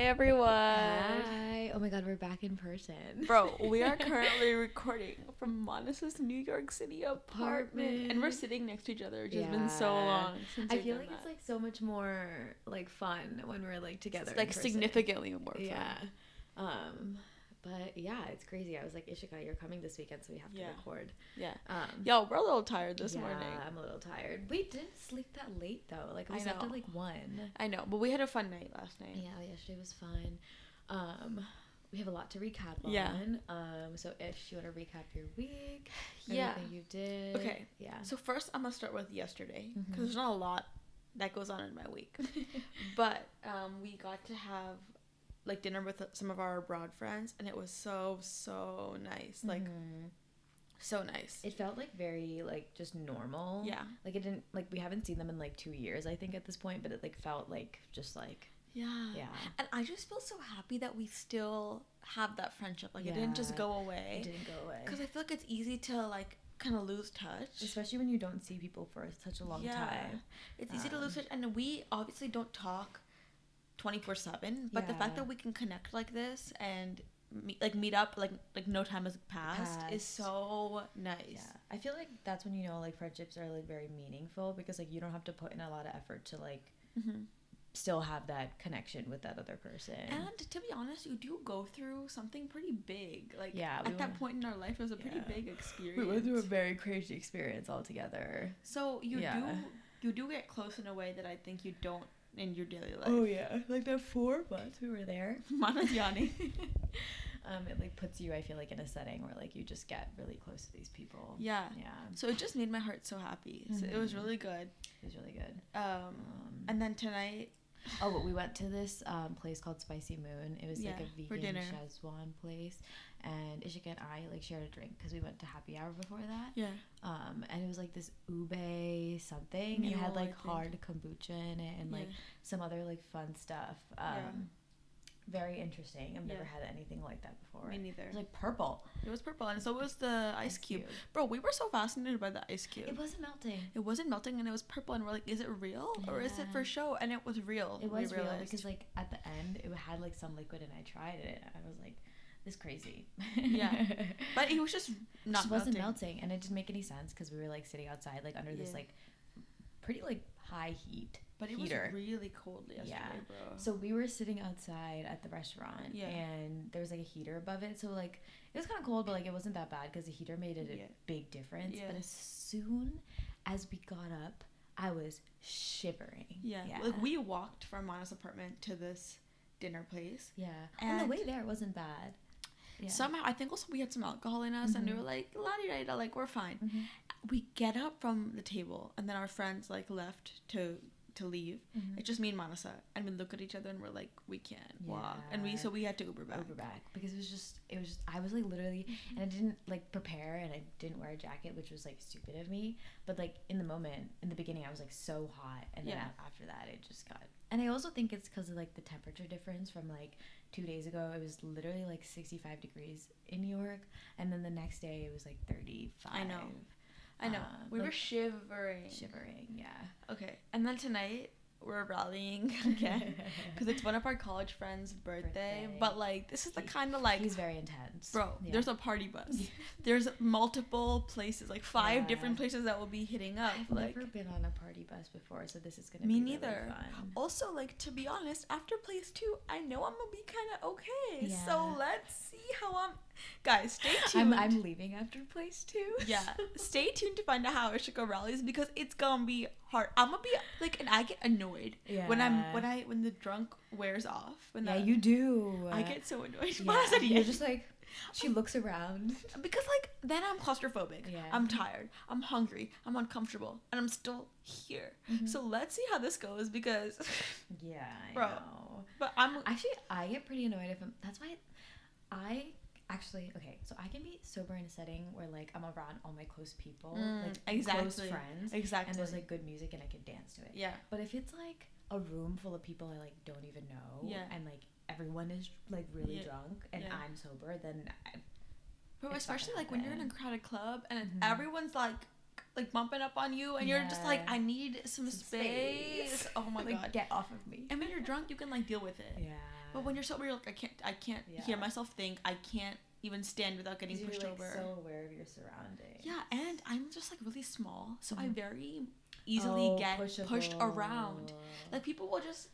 Hi everyone. Hi. Oh my god, we're back in person. Bro, we are currently recording from Monis's New York City apartment. And we're sitting next to each other. It's just been so long since I feel like it's like so much more like fun when we're like together. It's, like significantly more fun. Yeah. Um but yeah, it's crazy. I was like, Ishika, you're coming this weekend, so we have to Yeah. record. Yeah. Um Yo, we're a little tired this yeah, morning. I'm a little tired. We didn't sleep that late though. Like we I slept at like one. I know, but we had a fun night last night. Yeah, yesterday was fun. Um we have a lot to recap on. Yeah. Um so if you want to recap your week, Yeah. everything you did. Okay. Yeah. So first, I'm gonna start with yesterday because Mhm. there's not a lot that goes on in my week. but um, we got to have like dinner with some of our abroad friends, and it was so so nice. Like Mhm. so nice. it felt like very like just normal. yeah. Like it didn't like we haven't seen them in like two years I think at this point, but it like felt like just like Yeah. yeah. And I just feel so happy that we still have that friendship. Like it didn't just go away It didn't go away. Because I feel like it's easy to like kind of lose touch. Especially when you don't see people for such a long Yeah. time. It's easy to lose Um, touch, and we obviously don't talk twenty four seven. But the fact that we can connect like this and meet, like meet up like like no time has passed, is so nice. Yeah. I feel like that's when you know like friendships are like very meaningful because like you don't have to put in a lot of effort to like hmm still have that connection with that other person. And to be honest, you do go through something pretty big. Like Yeah, at we that point in our life, it was a pretty big experience. we went through a very crazy experience all together. so you Yeah. do you do get close in a way that I think you don't in your daily life. Oh yeah, like that four months we were there. Mana's yawning. um, it like puts you, I feel like, in a setting where like you just get really close to these people. Yeah. Yeah, So it just made my heart so happy. So it was Mhm. really good. it was really good. Um, Um, and then tonight, oh, but we went to this um, place called Spicy Moon. It was like a vegan dinner. Szechuan place, and Ishika and I like shared a drink because we went to happy hour before that. yeah, Um, and it was like this ube something. It had like hard kombucha in it and like yeah. some other like fun stuff. Um, Yeah. Very interesting. I've never had anything like that before. me neither. It was like purple. It was purple, and so was the ice cube. Bro, we were so fascinated by the ice cube. It wasn't melting. It wasn't melting, and it was purple, and we're like, is it real or is it for show? And it was real. It was real because like at the end it had like some liquid and I tried it and I was like, is crazy. Yeah. but it was just not just wasn't melting. and it didn't make any sense because we were like sitting outside like under this like pretty like high heat. But it heater. was really cold yesterday, Yeah. bro. So we were sitting outside at the restaurant Yeah. and there was like a heater above it. So like it was kind of cold, but like it wasn't that bad because the heater made it a Yeah. big difference. Yeah. But as soon as we got up, I was shivering. yeah. like we walked from Mona's apartment to this dinner place. Yeah. On the way there, it wasn't bad. Yeah. Somehow, I think also we had some alcohol in us, and we Mhm. were like, la di da, like we're fine. Mhm. We get up from the table, and then our friends like left to to leave. Mhm. It's just me and Manasa, and we look at each other and we're like, we can't walk, and we so we had to Uber back. Uber back because it was just it was just I was like literally and I didn't like prepare and I didn't wear a jacket which was like stupid of me but like in the moment in the beginning I was like so hot and then Yeah. after that it just got and I also think it's because of like the temperature difference from like two days ago it was literally like 65 degrees in New York and then the next day it was like 35 I know. I know. Uh, we were shivering. shivering yeah Okay, and then tonight we're rallying again because it's one of our college friends' birthday. Birthday. But like, this is the kind of like he's very intense Bro, Yeah. there's a party bus. There's multiple places, like five Yeah. different places that we'll be hitting up. I've like never been on a party bus before so this is gonna Me be neither. really fun. Me neither. Also, like to be honest, after place two, I know I'm gonna be kind of okay. So let's see how I'm. Guys, stay tuned. I'm, I'm leaving after place two. yeah, stay tuned to find out how Ishika rallies because it's gonna be hard. I'm gonna be like, and I get annoyed yeah. when I'm when I when the drunk wears off. When yeah, the- you do. I get so annoyed. Yeah, When I said you're just like she looks around. because like then I'm claustrophobic. Yeah. I'm tired. I'm hungry. I'm uncomfortable, and I'm still here. Mm-hmm. So let's see how this goes because, Yeah, I Bro. know. but I'm Actually, I get pretty annoyed if I'm. That's why I actually okay. So I can be sober in a setting where like I'm around all my close people, Mm, like exactly. close friends, exactly and there's like good music and I can dance to it. yeah But if it's like a room full of people I like don't even know, Yeah. and like everyone is like really Yeah. drunk and Yeah. I'm sober, then I, not especially like when you're in a crowded club and Mhm. everyone's like like bumping up on you and you're just like I need some, Some space. space. Oh my like god. get off of me. And when you're drunk, you can like deal with it. Yeah. But when you're sober, you're like, I can't, I can't Yeah. hear myself think. I can't even stand without getting pushed you're, like, over. So aware of your surroundings. yeah, and I'm just like really small, so I Mhm. very easily Oh, get pushed around. Like people will just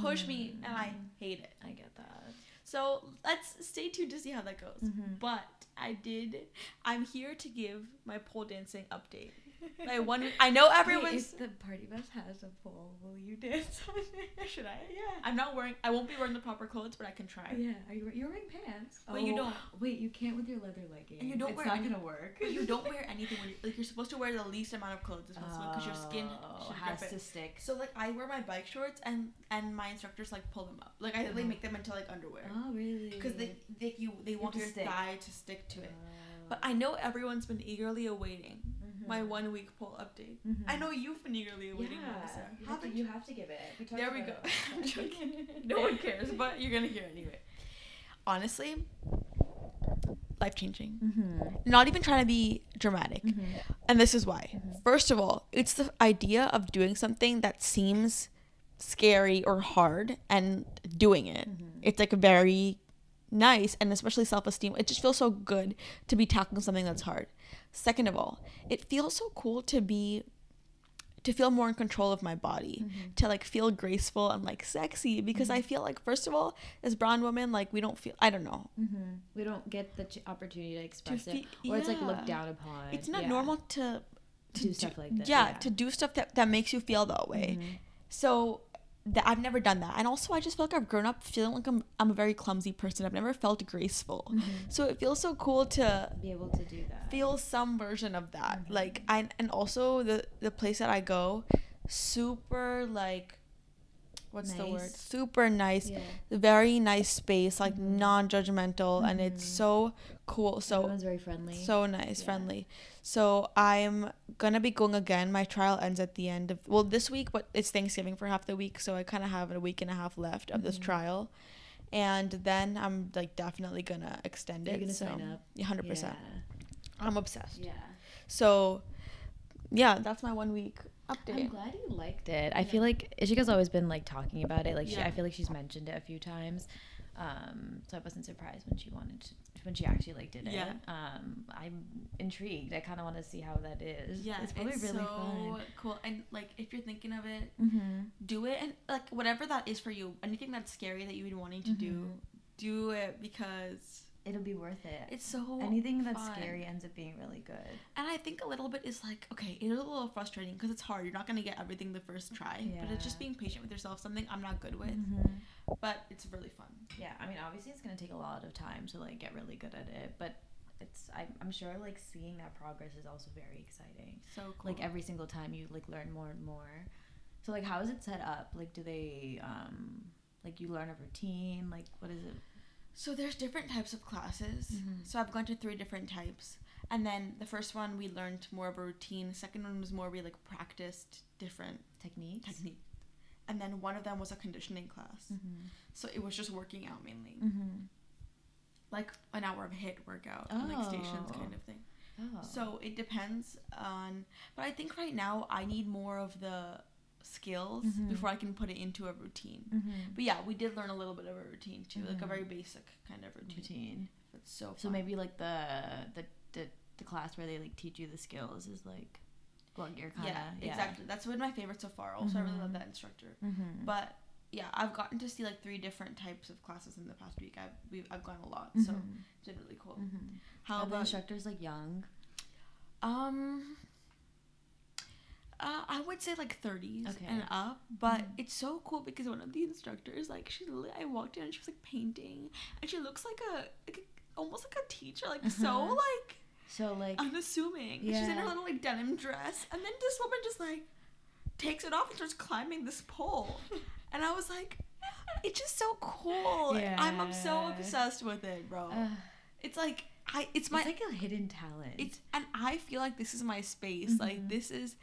push me, and I hate it. I get that. So let's stay tuned to see how that goes. Mhm. But I did. I'm here to give my pole dancing update. My one. I know everyone's. Wait, if the party bus has a pole, will you dance on it? Should I? Yeah. I'm not wearing. I won't be wearing the proper clothes, but I can try. Yeah, are you? You're wearing pants. But you don't. Wait, you can't with your leather leggings. And you don't it's wear not any- gonna work. But you don't wear anything when you like. You're supposed to wear the least amount of clothes as possible because your skin Oh, has to stick. So like I wear my bike shorts and and my instructors like pull them up. Like I they Uh-huh. make them into like underwear Oh, really? because they they you they want your stick. thigh to stick to it. Oh. But I know everyone's been eagerly awaiting My one week pole update. Mhm. I know you've been eagerly Yeah, awaiting Melissa. you have, to, you have to give it. We There we go. I'm joking. no one cares, but you're gonna hear anyway. Honestly, life changing. Mhm. Not even trying to be dramatic. Mhm. And this is why. Mhm. First of all, it's the idea of doing something that seems scary or hard and doing it. Mhm. It's like very nice and especially self-esteem. It just feels so good to be tackling something that's hard. Second of all, it feels so cool to be to feel more in control of my body, Mhm. to like feel graceful and like sexy because I feel like first of all, as brown women, like we don't feel I don't know. Mhm. We don't get the ch- opportunity to express it, fe- or it's like looked down upon. It's not Yeah. normal to to do stuff like that. yeah, to do stuff that, that makes you feel that way. Mhm. So that I've never done that, and also I just feel like I've grown up feeling like I'm I'm a very clumsy person. I've never felt graceful, Mhm. so it feels so cool to Be able to do that. feel some version of that. Mhm. Like I and also the the place that I go, super like, what's the word? Super nice. Yeah. Very nice space, like Mhm. non-judgmental, and it's Mhm. so cool. So Everyone's very friendly. so nice, Yeah. friendly. So I'm gonna be going again. My trial ends at the end of well this week, but it's Thanksgiving for half the week, so I kind of have a week and a half left of this Mhm. trial, and then I'm like definitely gonna extend You're it. gonna so sign up. yeah, hundred percent. I'm obsessed. Yeah. So yeah, that's my one week update. I'm glad you liked it. I Yeah. feel like Ishika's always been like talking about it. Like she, I feel like she's mentioned it a few times. Um, so I wasn't surprised when she wanted to, when she actually like did it. Yeah. Um, I'm intrigued. I kind of want to see how that is. Yeah, it's probably really so fun. cool. And like, if you're thinking of it, Mm-hmm. do it, and like whatever that is for you. Anything that's scary that you've been wanting to do, Mhm. do it because It'll be worth it. it's so Anything that's fun. scary ends up being really good. And I think a little bit is like, okay, it is a little frustrating because it's hard. You're not going to get everything the first try. But it's just being patient with yourself, something I'm not good with. Mhm. But it's really fun. Yeah, I mean, obviously it's gonna take a lot of time to like get really good at it, but it's I, I'm sure like seeing that progress is also very exciting. So cool. Like every single time you like learn more and more. So like, how is it set up? Like, do they um like you learn a routine? Like, what is it? So there's different types of classes. Mhm. So I've gone to three different types. And then the first one we learned more of a routine. Second one was more we like practiced different Techniques. techniques. And then one of them was a conditioning class. Mm-hmm. So it was just working out mainly. Mm-hmm. Like an hour of HIIT workout, and, like stations Oh. kind of thing. Oh. So it depends on, but I think right now I need more of the skills Mhm. before I can put it into a routine. Mm-hmm. But yeah, we did learn a little bit of a routine too, like a Mhm. very basic kind of routine. routine. It's so So maybe like the the the, the class where they like teach you the skills is like what you're kind of yeah, exactly. That's been my favorite so far. Also, I really love Mhm. that instructor. Mm-hmm. But yeah, I've gotten to see like three different types of classes in the past week. I've we've, I've gone a lot, so it's been really cool. Mm-hmm. How Are the about instructors like young? Um, uh, I would say like 30s Okay. and up, but Mhm. it's so cool because one of the instructors, like, she literally, I walked in and she was like painting, and she looks like a, like a almost like a teacher, like so Uh-huh. like So like unassuming. And She's in her little like denim dress, and then this woman just like takes it off and starts climbing this pole, and I was like, it's just so cool. I'm, I'm so obsessed with it, bro. uh, it's like I, it's it's my like a hidden talent. it's and I feel like this is my space. Like Mhm. this is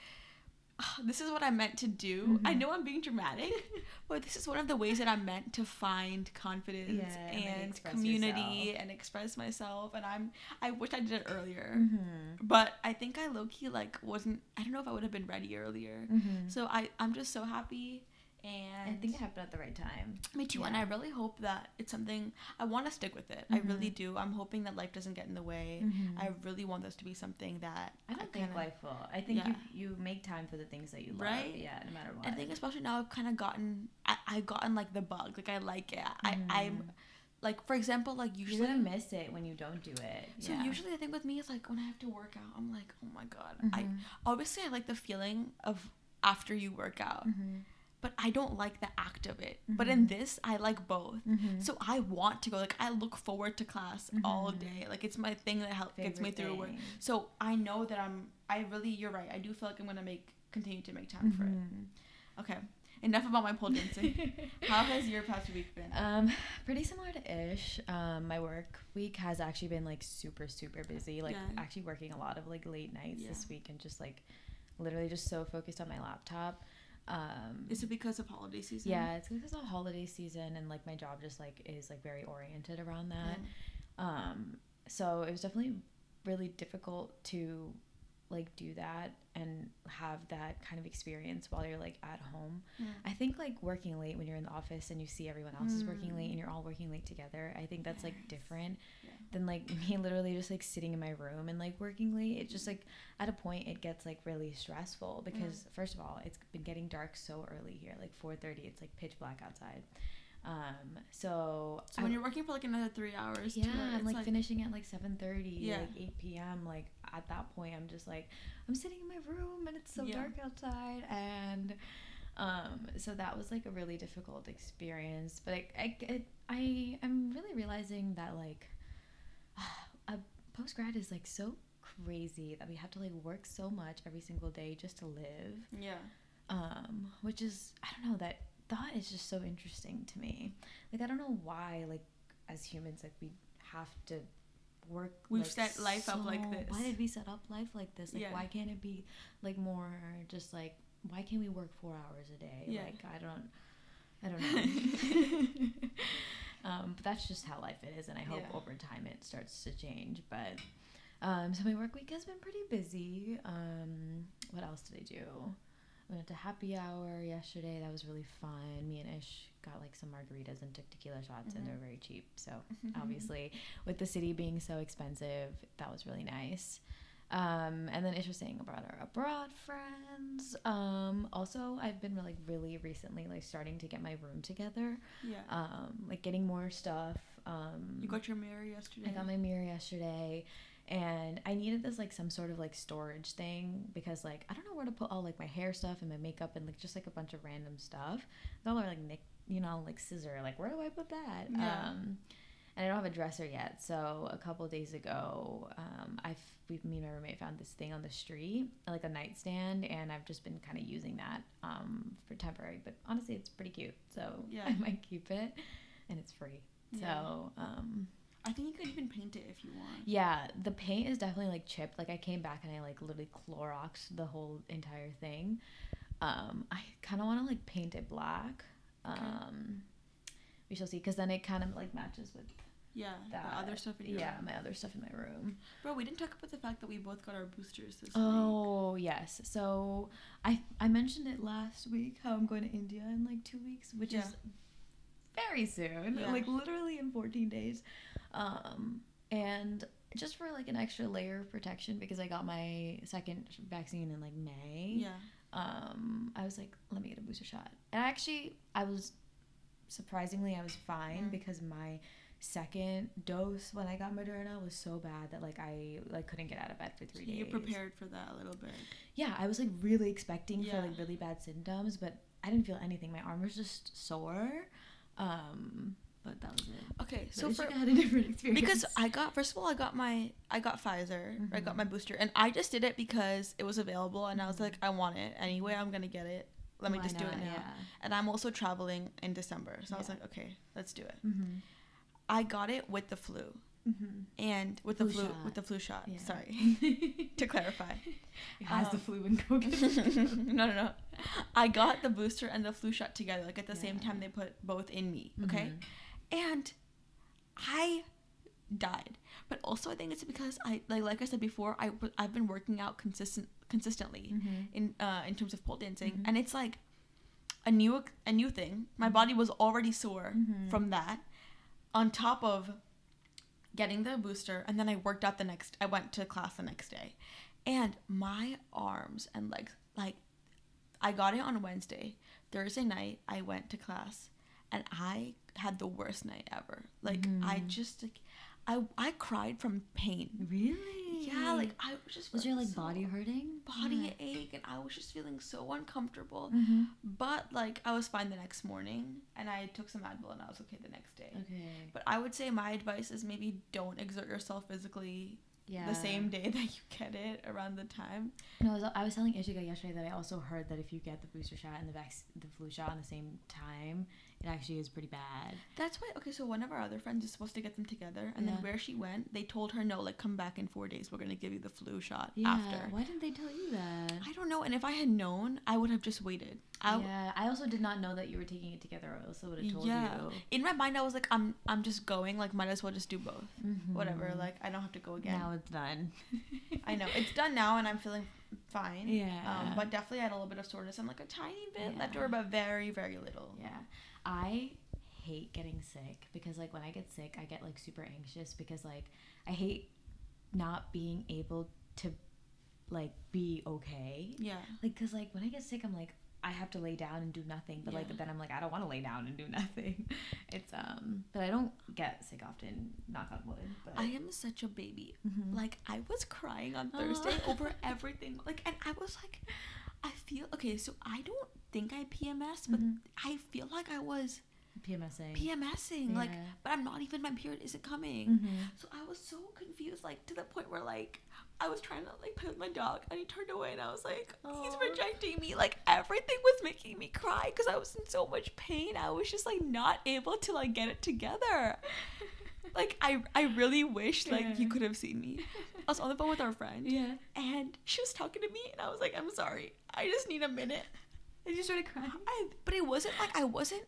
this is what I'm meant to do. I Mhm. know I'm being dramatic, but this is one of the ways that I'm meant to find confidence Yeah, and, and community yourself. and express myself. And I'm I wish I did it earlier. mm-hmm. But I think I low key like wasn't I don't know if I would have been ready earlier. Mm-hmm. So I I'm just so happy and I think it happened at the right time. Me too, and I really hope that it's something I want to stick with it. I really Mhm. do. I'm hoping that life doesn't get in the way. Mhm. I really want this to be something that I don't think kinda- life will. I think Yeah. you you make time for the things that you love. Right? Yeah, no matter what. I think especially now I've kind of gotten I I've gotten like the bug. Like I like it. I I'm Mhm. like for example like you're usually gonna miss it when you don't do it. so yeah. usually the thing with me is like when I have to work out, I'm like, oh my god. I Mhm. obviously I like the feeling of after you work out, Mhm. But I don't like the act of it. But in Mhm. this, I like both. Mhm. So I want to go. Like I look forward to class all Mhm. day. Like it's my thing that helps gets me through work. So I know that I'm. I really, you're right. I do feel like I'm gonna make continue to make time for it. Mhm. Okay, enough about my pole dancing. How has your past week been? Um, pretty similar to Ish. Um, my work week has actually been like super, super busy. Like Yeah. actually working a lot of like late nights Yeah. this week and just like literally just so focused on my laptop. Um, Is it because of holiday season? yeah, it's because of holiday season and like my job just like is like very oriented around that. Mm. Um, so it was definitely really difficult to like do that and have that kind of experience while you're like at home. Mm. I think like working late when you're in the office and you see everyone else is working late Mm. and you're all working late together. I think that's like different Yeah. Than like me literally just like sitting in my room and like working late. It just like at a point it gets like really stressful because first of all, it's been getting dark so early here, like 4:30. It's like pitch black outside. Um, so So I- when you're working for like another three hours, yeah, too, I'm it's like, finishing at like 7:30, Yeah. like 8 p.m. Like at that point, I'm just like, I'm sitting in my room and it's so Yeah. dark outside, and um, so that was like a really difficult experience. But I, I, I am really realizing that like, a post grad is like so crazy that we have to like work so much every single day just to live Yeah. um, which is I don't know that thought is just so interesting to me. Like I don't know why like as humans like we have to work. We've like, set life up like this. Why did we set up life like this? Like Yeah. why can't it be like more just like why can't we work four hours a day? Yeah. Like I don't. I don't know. that's just how life is, and I hope Yeah. over time it starts to change. But um, so my work week has been pretty busy. Um, what else did I do? We went to happy hour yesterday. That was really fun. Me and Ish got like some margaritas and took tequila shots, and Mhm. they're very cheap. So obviously, with the city being so expensive, that was really nice. Um, and then Ish was saying about our abroad friends. Um, also, I've been like really recently like starting to get my room together. Yeah. Um, like getting more stuff. Um, you got your mirror yesterday. I got my mirror yesterday and I needed this like some sort of like storage thing because like I don't know where to put all like my hair stuff and my makeup and like just like a bunch of random stuff. They all are like nick you know, like scissor, like where do I put that? Yeah. Um and I don't have a dresser yet. So a couple days ago, um, we, me and my roommate found this thing on the street, like a nightstand, and I've just been kind of using that um, for temporary. But honestly, it's pretty cute, so Yeah. I might keep it, and it's free. Yeah. So um, I think you could even paint it if you want. yeah, the paint is definitely like chipped. Like I came back and I like literally Cloroxed the whole entire thing. Um, I kind of want to like paint it black. Okay. Um, we shall see, because then it kind of like matches with Yeah. that the other stuff in your yeah room. my other stuff in my room. Bro, we didn't talk about the fact that we both got our boosters this week. Oh yes, so I I mentioned it last week how I'm going to India in like two weeks, which Yeah. is very soon, Yeah. like literally in 14 days, um, and just for like an extra layer of protection because I got my second vaccine in like May. Yeah. Um, I was like, let me get a booster shot, and actually I was surprisingly I was fine Mm. because my second dose when I got Moderna was so bad that like I like couldn't get out of bed for So days. you prepared for that a little bit. Yeah, I was like really expecting Yeah. for like really bad symptoms, but I didn't feel anything. My arm was just sore. Um, but that was it. Okay, So so for I had a different experience because I got first of all I got my I got Pfizer. I got Mhm. my booster and I just did it because it was available and I was Mhm. like I want it anyway. I'm gonna get it. Let me Why just do it now. Yeah. And I'm also traveling in December, so I was like, okay, let's do it. Mm-hmm. I got it with the flu Mm-hmm. and with the Flu flu shot. with the flu shot. Yeah. Sorry to clarify. It has the Um, flu and it. no, no, no. I got the booster and the flu shot together, like at the same time they put both in me. Okay, Mhm. and I died. But also, I think it's because I like like I said before, I I've been working out consistent consistently Mhm. in uh in terms of pole dancing, Mhm. and it's like a new a new thing. My body was already sore Mhm. from that. On top of getting the booster, and then I worked out the next. I went to class the next day, and my arms and legs like I got it on Wednesday. Thursday night, I went to class, and I had the worst night ever. Like I Mhm. just like I I cried from pain. Really? Yeah, like I was just was your like so- body hurting? body ache and I was just feeling so uncomfortable. Mm-hmm. But like I was fine the next morning and I took some Advil and I was okay the next day. Okay. But I would say my advice is maybe don't exert yourself physically Yeah. the same day that you get it around the time. No, I was, I was telling Ishika yesterday that I also heard that if you get the booster shot and the vac- the flu shot on the same time, it actually is pretty bad. That's why okay, so one of our other friends is supposed to get them together and Yeah. then where she went, they told her no, like come back in four days, we're gonna give you the flu shot Yeah. after. Why didn't they tell you that? I don't know, and if I had known, I would have just waited. I, yeah, I also did not know that you were taking it together. I also would have told yeah. you. In my mind, I was like, I'm, I'm just going. Like, might as well just do both. Mhm. Whatever. Like, I don't have to go again. Now it's done. I know it's done now, and I'm feeling fine. Yeah. Um, but definitely I had a little bit of soreness and like a tiny bit left over, but very, very little. Yeah. I hate getting sick because like when I get sick, I get like super anxious because like I hate not being able to like be okay. Yeah. Like cuz like when I get sick, I'm like I have to lay down and do nothing, but Yeah. like then I'm like I don't want to lay down and do nothing. It's um but I don't get sick often, knock on wood, but I am such a baby. Mhm. Like I was crying on Thursday over everything. Like, and I was like, I feel okay. So I don't think I PMS, but Mhm. I feel like I was PMSing. PMSing. Like, but I'm not even. My period isn't coming. Mhm. So I was so confused, like to the point where like I was trying to like play with my dog and he turned away and I was like, he's rejecting me. Like everything was making me cry because I was in so much pain. I was just like not able to like get it together. like I I really wish like you could have seen me. I was on the phone with our friend Yeah. and she was talking to me and I was like, I'm sorry. I just need a minute. And you started crying. I, but it wasn't like I wasn't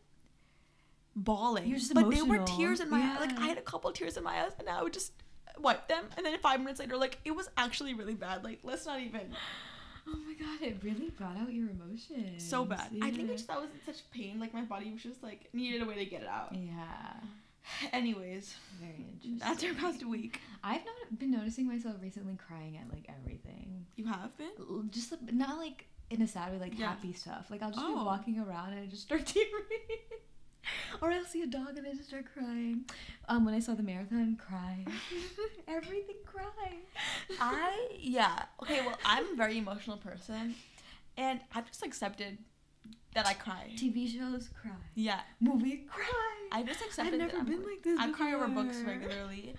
bawling. You're just but there were tears in my eye. Like I had a couple tears in my eyes, and I would just wipe them, and then five minutes later, like it was actually really bad. Like let's not even Oh my god, it really brought out your emotions. so bad. I think Yeah. it's just I was in such pain. Like my body was just like needed a way to get it out. Yeah. Anyways, Very interesting. that's our past week. I've not been noticing myself recently crying at like everything. You have been. Just not like in a sad way, like Yeah. happy stuff. Like I'll just Oh. be walking around and I just start tearing. or I'll see a dog and I just start crying. Um, when I saw the marathon, cry. Everything cry. I yeah. Okay, well I'm a very emotional person, and I've just accepted that I cry. TV shows, cry. Yeah, Movie, cry. I just accepted. never that I'm- been like this I cry over books regularly.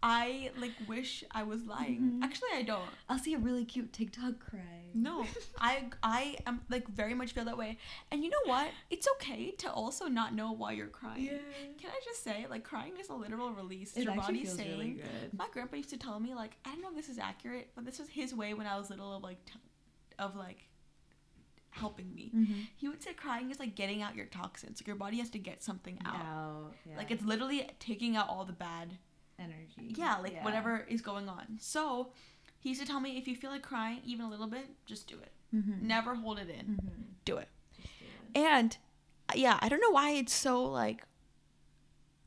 I like wish I was lying. Mhm. Actually, I don't. I'll see a really cute TikTok cry. No, I I am like very much feel that way. And you know what? It's okay to also not know why you're crying. Yeah. Can I just say, like, crying is a literal release. It your actually body's feels saying. really good. My grandpa used to tell me, like, I don't know if this is accurate, but this was his way when I was little of like, t- of like, helping me. Mm-hmm. He would say crying is like getting out your toxins. Like your body has to get something out. Out. Yeah. Like it's literally taking out all the bad energy. yeah, like whatever is going on. So he used to tell me if you feel like crying even a little bit, just do it. Mm-hmm. Never hold it in. Mm-hmm. Do it. Do it. And yeah, I don't know why it's so like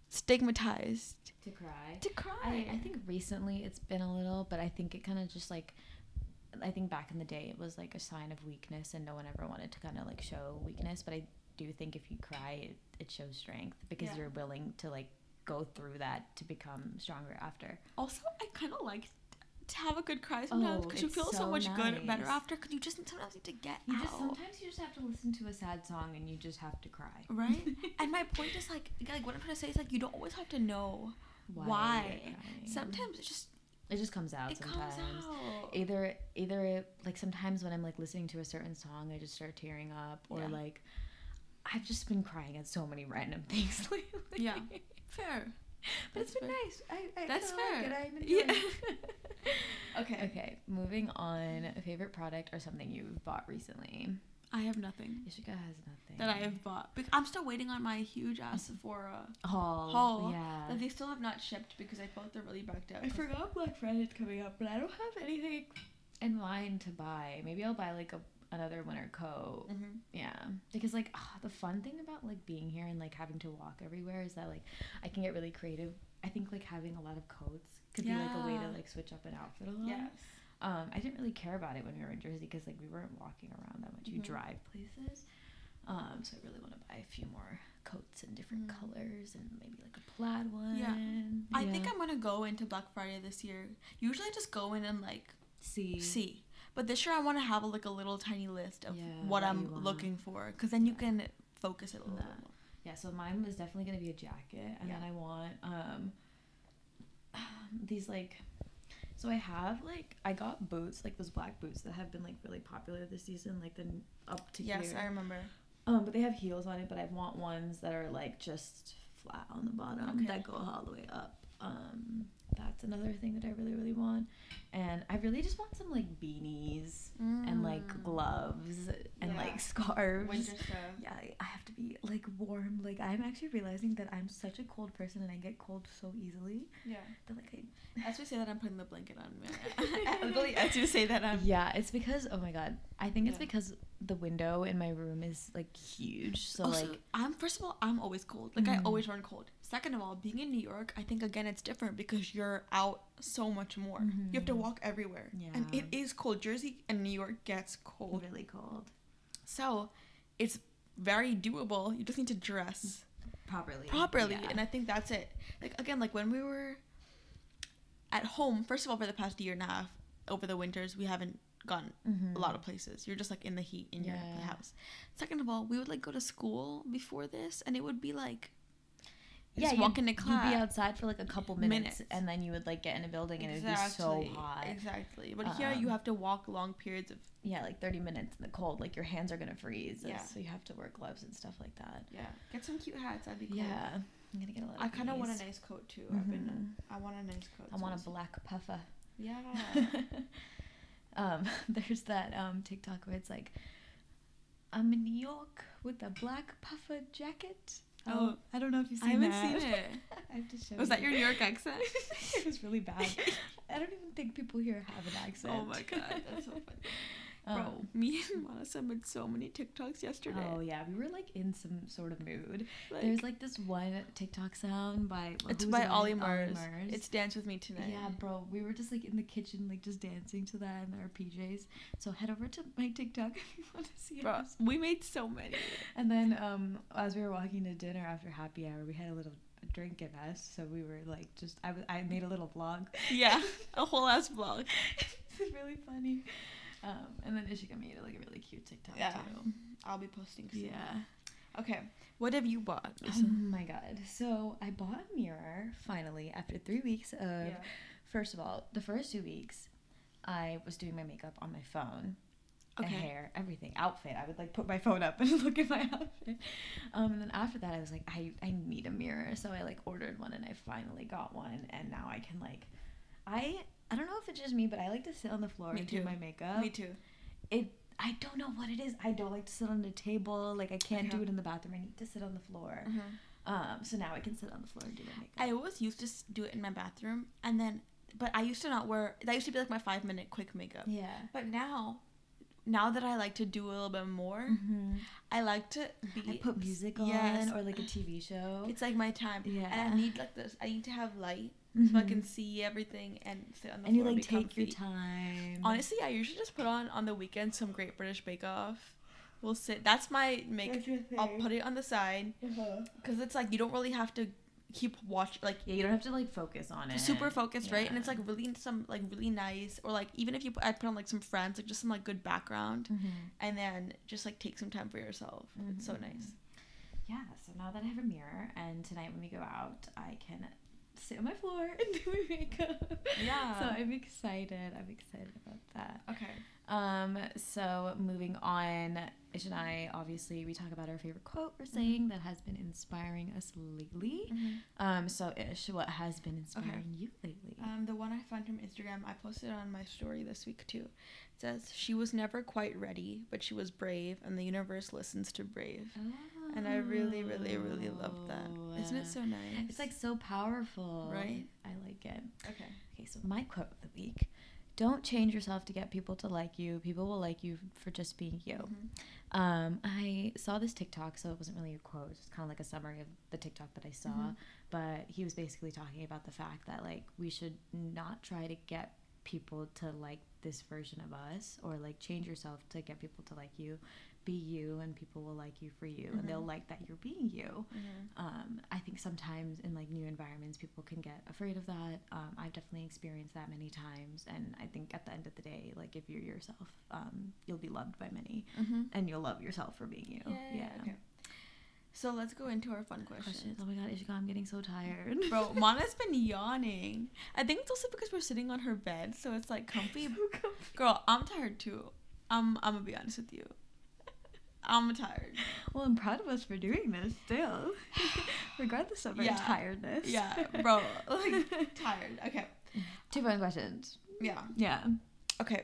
stigmatized To cry. to cry. I, I think recently it's been a little, but I think it kind of just like, I think back in the day it was like a sign of weakness and no one ever wanted to kind of like show weakness. But I do think if you cry, it, it shows strength because Yeah. you're willing to like go through that to become stronger after. also, I kind of like to have a good cry sometimes Oh, because you feel so, so much good better after because you just sometimes need to get You out. just sometimes you just have to listen to a sad song and you just have to cry. Right? and my point is like, like what I'm trying to say is like you don't always have to know why. you're. Sometimes it just it just comes out it sometimes. comes out. either either it, like sometimes when I'm like listening to a certain song, I just start tearing up, or Yeah. like I've just been crying at so many random things lately. Yeah. Fair. but it's That's been fair. nice. I, I That's like fair. it. I'm enjoying Yeah. Okay. okay, moving on. A favorite product or something you've bought recently? I have nothing Ishika has nothing. that I have bought. Bec- I'm still waiting on my huge ass Sephora haul. haul Yeah. that they still have not shipped because I felt they're really backed up. I forgot Black Friday is coming up, but I don't have anything in mind to buy. Maybe I'll buy like a, another winter coat. Mm-hmm. Yeah, because like ah, the fun thing about like being here and like having to walk everywhere is that like I can get really creative. I think like having a lot of coats could be like a way to like switch up an outfit a lot. Yes. Um, I didn't really care about it when we were in Jersey because like we weren't walking around that much. You Mhm. drive places. Um, so I really want to buy a few more coats in different Mhm. colors and maybe like a plaid one. Yeah. I think I'm gonna go into Black Friday this year. Usually, I just go in and like see. see, but this year I want to have like a little tiny list of Yeah, what what I'm looking for, because then you can focus it a little Nah. bit. Yeah, so mine was definitely gonna be a jacket, and then I want um these like. So I have like I got boots like those black boots that have been like really popular this season, like the up to Yes, here. I remember. Um, but they have heels on it. But I want ones that are like just flat on the bottom Okay. that go all the way up. Um, that's another thing that I really really want, and I really just want some like beanies and like Mm. gloves and Yeah. like scarves. Winter stuff. Yeah, I- I have to be like warm. Like I'm actually realizing that I'm such a cold person and I get cold so easily. Yeah. That like I As we say that, I'm putting the blanket on. As you say that, I'm. yeah, it's because oh my god, I think it's Yeah. because the window in my room is like huge. So Also, like I'm first of all, I'm always cold. Like I Mhm. always run cold. Second of all, being in New York, I think again it's different because you're out so much more. You have to Mhm. walk everywhere, and it is cold. Jersey and New York gets cold, really cold. so it's very doable. You just need to dress Properly. properly, Yeah. and I think that's it. Like again, like when we were at home. First of all, for the past year and a half, over the winters, we haven't gone Mhm. a lot of places. You're just like in the heat in your house. Second of all, we would like go to school before this, and it would be like yeah, just walk into class. You'd be outside for like a couple minutes, Minutes. and then you would like get in a building and it would be so hot. Exactly. But here you Um, have to walk long periods of Yeah, like 30 minutes in the cold. Like your hands are gonna freeze. Yeah. So you have to wear gloves and stuff like that. yeah. Get some cute hats. That'd be cool. Yeah. I'm gonna get a lot I kind of want a nice coat too. I've been. Mhm. I want a nice coat. I want a black puffer. Yeah. um, there's that um, TikTok where it's like, I'm in New York with a black puffer jacket. Oh, um, I don't know if you've seen I haven't that. seen it. I have to show Was that your New York accent? it was really bad. I don't even think people here have an accent. oh my god, that's so funny. Bro, Um, me and Monica made so many TikToks yesterday. Oh yeah, we were like in some sort of mood. Like, There's like this one TikTok sound by it's by it? Olly Murs. Murs. It's Dance with Me tonight. Yeah, bro, we were just like in the kitchen, like just dancing to that in our PJs. So head over to my TikTok if you want to see Bro, us. we made so many. And then um, as we were walking to dinner after happy hour, we had a little drink in us. So we were like, just I, I made a little vlog. Yeah, a whole ass vlog. it's really funny. Um, and then Ishika made like a really cute TikTok Yeah. too. I'll be posting soon. Yeah. Okay. What have you bought? Oh my god. So I bought a mirror finally after three weeks of. First of all, the first two weeks, I was doing my makeup on my phone. Okay. hair, everything, outfit. I would like put my phone up and look at my outfit. Um, and then after that, I was like, I, I need a mirror. So I like ordered one and I finally got one. And now I can like, I I don't know if it's just me, but I like to sit on the floor Me and do my makeup. Me too. It I don't know what it is. I don't like to sit on the table. Like I can't do it in the bathroom. I need to sit on the floor. Uh-huh. Um, so now I can sit on the floor and do my makeup. I always used to do it in my bathroom, and then, but I used to not wear. That used to be like my five minute quick makeup. yeah. But now, now that I like to do a little bit more, Mm-hmm. I like to be. I put music on Yes. or like a TV show. It's like my time. Yeah. And I need like this. I need to have light so I Mhm. can see everything and sit on the and you floor. like be take your time. Honestly, I usually just put on on the weekend some Great British Bake Off. We'll sit. That's my make. I'll put it on the side Uh-huh. because it's like you don't really have to keep watch like Yeah, you don't have to like focus on it. super focused, right? And it's like really some like really nice or like even if you put, I put on like some friends, like just some like good background, Mhm. and then just like take some time for yourself. It's so Mhm. nice. Yeah, so now that I have a mirror, and tonight when we go out, I can sit on my floor and do my makeup. Yeah. So I'm excited. I'm excited about that. Okay. Um. So moving on, Ish and I obviously we talk about our favorite quote or saying that has been inspiring us lately. Um. So Ish, what has been inspiring you lately? Um, the one I found from Instagram, I posted on my story this week too. It says she was never quite ready, but she was brave, and the universe listens to brave. And I really, really, really love that. Isn't it so nice? It's like so powerful. Right? I like it. okay. Okay, so my quote of the week don't change yourself to get people to like you. People will like you for just being you. Mhm. Um, I saw this TikTok, so it wasn't really a quote. It's kind of like a summary of the TikTok that I saw. Mhm. But he was basically talking about the fact that like we should not try to get people to like this version of us or like change yourself to get people to like you. Be you, and people will like you for you, and they'll Mhm. like that you're being you. Mhm. Um, I think sometimes in like new environments, people can get afraid of that. Um, I've definitely experienced that many times, and I think at the end of the day, like if you're yourself, um, you'll be loved by many Mhm. and you'll love yourself for being you. Yeah. Okay. So let's go into our fun questions. Questions. Oh my god, Ishika, I'm getting so tired. Bro, Mana's been yawning. I think it's also because we're sitting on her bed, so it's like comfy. Girl, I'm tired too. I'm I'm gonna be honest with you. I'm tired. well, I'm proud of us for doing this still, regardless of our Yeah. tiredness. Yeah, bro. Like tired. Okay. Two fun questions. Yeah. Yeah. Okay.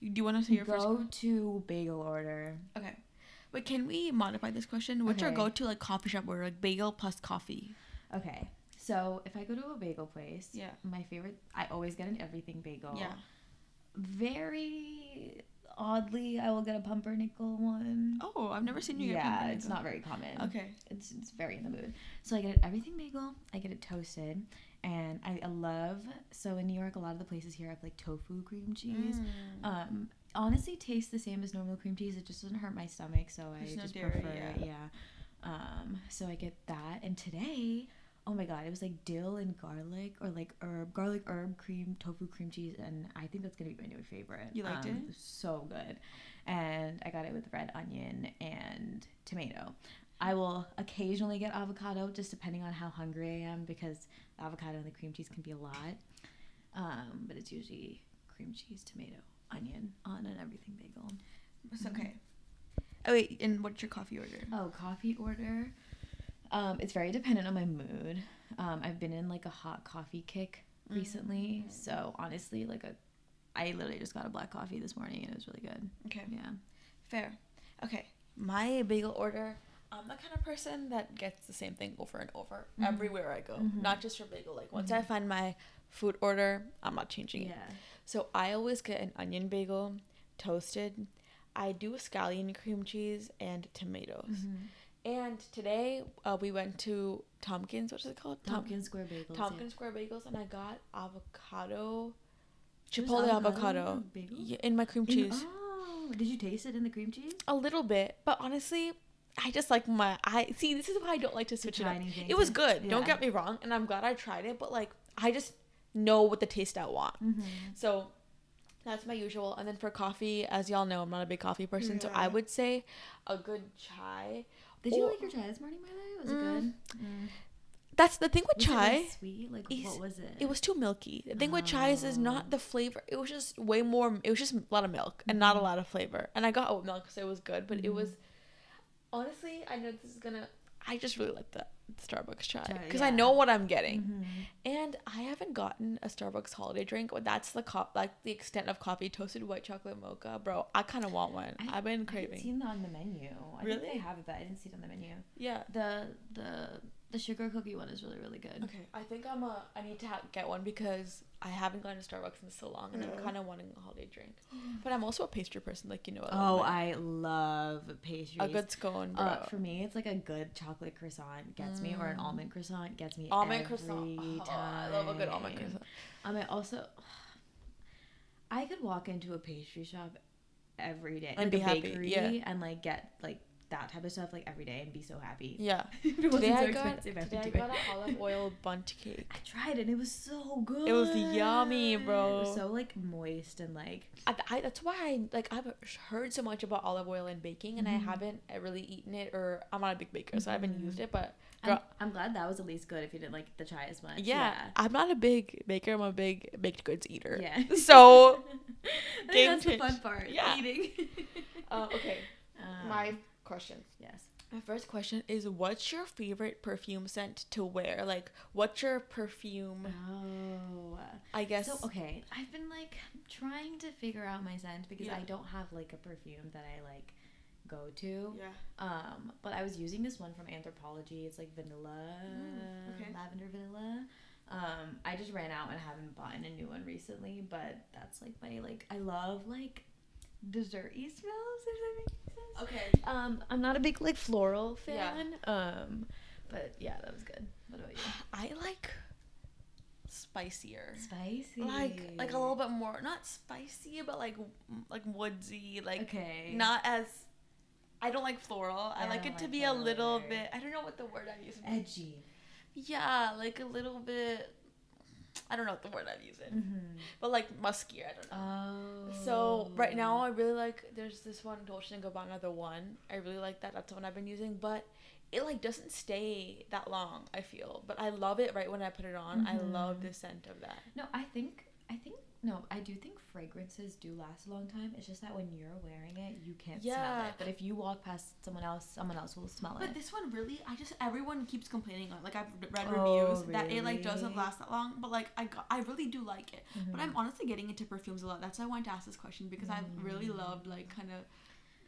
Do you want to say your first? Go to bagel order. Okay. But can we modify this question? What's your go-to like coffee shop order, like bagel plus coffee? Okay. So if I go to a bagel place, Yeah. my favorite, I always get an everything bagel. Yeah. Very oddly, I will get a pumpernickel one. Oh, I've never seen you get yeah, pumpernickel. it's not very common. Okay. It's it's very in the mood. So I get an everything bagel. I get it toasted, and I, I love. So in New York, a lot of the places here have like tofu cream cheese. Mm. Um, honestly, tastes the same as normal cream cheese. It just doesn't hurt my stomach, so I no just dairy, prefer yeah. it. Yeah. Um, so I get that, and today. Oh my god, it was like dill and garlic or like herb, garlic herb cream, tofu cream cheese, and I think that's gonna be my new favorite. You liked Um, it? So good. And I got it with red onion and tomato. I will occasionally get avocado just depending on how hungry I am because the avocado and the cream cheese can be a lot. Um, but it's usually cream cheese, tomato, onion on an everything bagel. It's okay. Oh wait, and what's your coffee order? Oh, coffee order. Um, it's very dependent on my mood. Um, I've been in like a hot coffee kick Mm. recently, so honestly, like a, I literally just got a black coffee this morning and it was really good. Okay. Yeah. Fair. Okay. My bagel order. I'm the kind of person that gets the same thing over and over Mhm. everywhere I go. Mhm. Not just for bagel. Like once I Mhm. find my food order, I'm not changing it. Yeah. So I always get an onion bagel, toasted. I do a scallion cream cheese and tomatoes. And today uh, we went to Tompkins. What's it called? Tom- Tompkins Square Bagels. Tompkins Square Bagels, and I got avocado, chipotle avocado avocado, in yeah, in my cream In- cheese. oh, did you taste it in the cream cheese? A little bit, but honestly, I just like my I see. This is why I don't like to switch it up. things It was good. Don't get me wrong, and I'm glad I tried it. But like, I just know what the taste I want. Mm-hmm. So that's my usual. And then for coffee, as y'all know, I'm not a big coffee person, so I would say a good chai. Did you like your chai this morning, Miley? Was it Mm. good? Mm. That's the thing with Was chai. it like sweet? Like is- what was it? It was too milky. The thing with chais is Oh. not the flavor. It was just way more. It was just a lot of milk and not a Mhm. lot of flavor. And I got oat milk, so it was good. But it was honestly, I know this is gonna. I just really like the Starbucks chai because I know what I'm getting. Mhm. And I haven't gotten a Starbucks holiday drink. But that's the co- like the extent of coffee toasted white chocolate mocha, bro. I kind of want one. I- I've been I craving. seen that on the menu. I Really? think they have it, but I didn't see it on the menu. yeah. The the the sugar cookie one is really really good. Okay, I think I'm a. I need to ha- get one because I haven't gone to Starbucks in so long, and I'm kind of wanting a holiday drink. But I'm also a pastry person, like you know. Oh, love my- I love pastries. a good scone, bro. Uh, for me, it's like a good chocolate croissant gets me, or an Mm. almond croissant gets me. almond every croissant. Oh, I love a good almond croissant. Um, I also, I could walk into a pastry shop every day, And like be a happy, bakery, yeah. and like get like that type of stuff like every day and be so happy. Yeah. if it Today wasn't so I got expensive, I today I do got an olive oil bundt cake. I tried it and it was so good. It was yummy, bro. It was so like moist and like I, I, that's why I like I've heard so much about olive oil and baking, and I Mhm. haven't really eaten it, or I'm not a big baker, so I haven't used it. But I'm, I'm glad that was at least good if you didn't like the chai as much. yeah, I'm not a big baker. I'm a big baked goods eater. Yeah. So, I think that's the fun part. Yeah. Eating. uh, okay. Um, My questions. yes. My first question is what's your favorite perfume scent to wear? Like what's your perfume Oh. I guess So okay, I've been like trying to figure out my scent because Yeah. I don't have like a perfume that I like go to. Yeah. Um, but I was using this one from Anthropologie. It's like vanilla, Mm, okay. lavender vanilla. Um, I just ran out and haven't bought a new one recently, but that's like my like I love like desserty smells. If that makes sense. Okay. Um, I'm not a big like floral Yeah. fan. Um, but yeah, that was good. What about you? I like spicier. Spicy. Like like a little bit more not spicy but like like woodsy like Okay. not as I don't like floral. I, I like don't it to like be a little either. bit I don't know what the word I'm using. edgy. Yeah, like a little bit I don't know what the word I'm using. Mm-hmm. But like muskier, I don't know. Oh. So right now I really like there's this one Dolce and Gabbana the one. I really like that. That's the one I've been using, but it like doesn't stay that long, I feel. But I love it right when I put it on. I love the scent of that. No, I think I think no, I do think fragrances do last a long time. It's just that when you're wearing it, you can't smell it. But if you walk past someone else, someone else will smell But it. But this one really, I just everyone keeps complaining on. Like I've read Oh, reviews that it like doesn't last that long. But like I got, I really do like it. But Mhm. I'm honestly getting into perfumes a lot. That's why I wanted to ask this question because I've really Mm. loved like kind of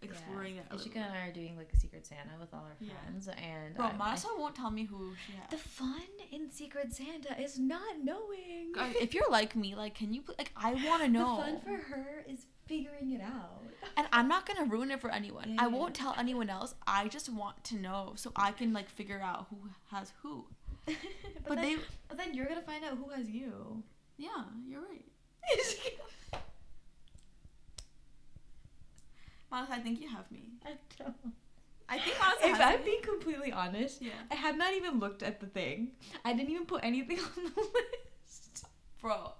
exploring that. Ishika and I are doing like a secret Santa with all our Yeah. friends, and Bro, I- I- Marissa won't tell me who she has. the fun in Secret Santa is not knowing. If you're like me, like, can you put like I want to know? The fun for her is figuring it out. and I'm not gonna ruin it for anyone. I won't tell anyone else. I just want to know so I can like figure out who has who. but, But then, they- but then you're gonna find out who has you. Yeah, you're right. Marissa, I think you have me. I don't. I think Marissa If I'm me. being completely honest, Yeah. I have not even looked at the thing. I didn't even put anything on the list. Bro.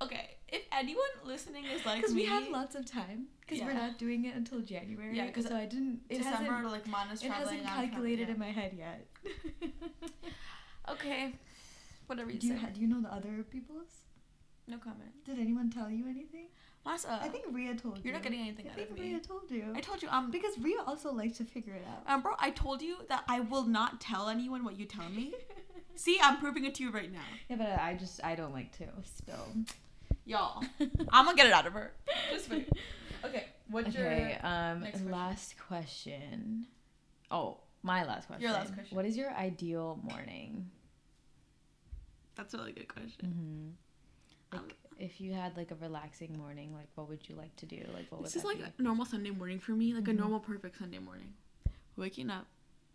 Okay, if anyone listening is like Because we have lots of time. Because we're not doing it until January. Yeah, 'cause so I didn't. It December, hasn't, like Mana's it hasn't calculated in my head yet. Okay, whatever you do you say. ha- do you know the other people's? no comment. Did anyone tell you anything? Marissa, I think Ria told you. you're not getting anything I out of me. Ria told you. I told you, um, because Ria also likes to figure it out. um, bro, I told you that I will not tell anyone what you tell me. See, I'm proving it to you right now, yeah, but I just I don't like to spill. y'all. I'm gonna get it out of her. Just wait. Okay, what's okay. your? Um. question? last question. Oh, my last question. Your last question. What is your ideal morning? That's a really good question. Mm-hmm. Um, Like, if you had like a relaxing morning, like what would you like to do? Like, what would This is like be? a normal Sunday morning for me, like Mhm. a normal perfect Sunday morning. Waking up,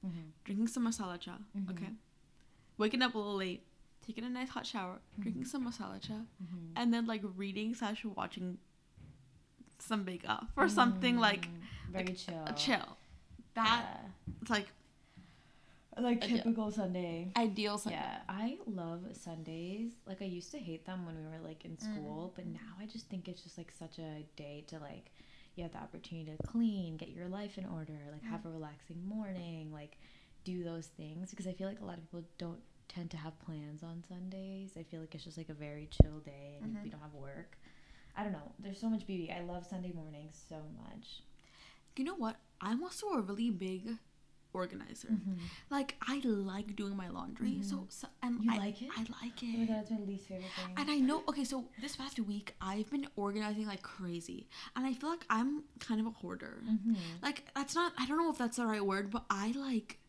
Mhm. drinking some masala cha. Mhm. Okay. Waking up a little late, taking a nice hot shower, drinking some masala cha, Mhm. and then like reading slash watching some Bake Off or something like very like, chill. a chill. That it's like Yeah. Like typical Sunday. ideal Sunday. Yeah, I love Sundays. Like I used to hate them when we were like in Mm. school, but now I just think it's just like such a day to like you have the opportunity to clean, get your life in order, like have a relaxing morning, like do those things because I feel like a lot of people don't tend to have plans on Sundays. I feel like it's just like a very chill day and Mhm. we don't have work. I don't know. There's so much beauty. I love Sunday mornings so much. You know what? I'm also a really big organizer. Mm-hmm. Like I like doing my laundry. So, so and You I, like it? I like it. Oh my god, it's my least favorite thing. And I know, okay, so this past week I've been organizing like crazy. And I feel like I'm kind of a hoarder. Mhm. Like, that's not, I don't know if that's the right word, but I like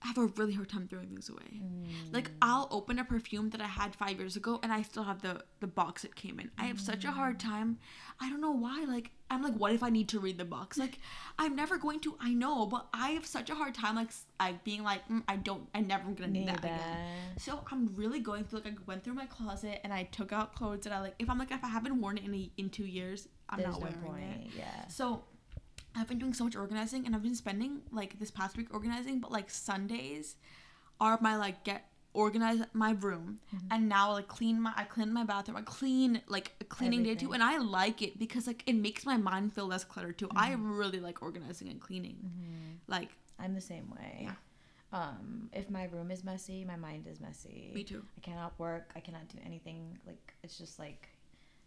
have a really hard time throwing things away. Mm. Like, I'll open a perfume that I had five years ago and I still have the, the box it came in. I have such a hard time. I don't know why. Like, I'm like, what if I need to read the box? Like, I'm never going to, I know, but I have such a hard time, like, like being like, mm, I don't, I never am gonna need Need that again. So I'm really going through like I went through my closet and I took out clothes that I like. If I'm like if I haven't worn it in a, in two years, I'm There's not no wearing point. it. Yeah. So I've been doing so much organizing and I've been spending like this past week organizing, but like Sundays are my like get organize my room Mm-hmm. and now like clean my I clean my bathroom. I clean like a cleaning day too and I like it because like it makes my mind feel less cluttered too. I Mm-hmm. really like organizing and cleaning. Like I'm the same way. Yeah. Um, if my room is messy, my mind is messy. me too. I cannot work. I cannot do anything. Like it's just like,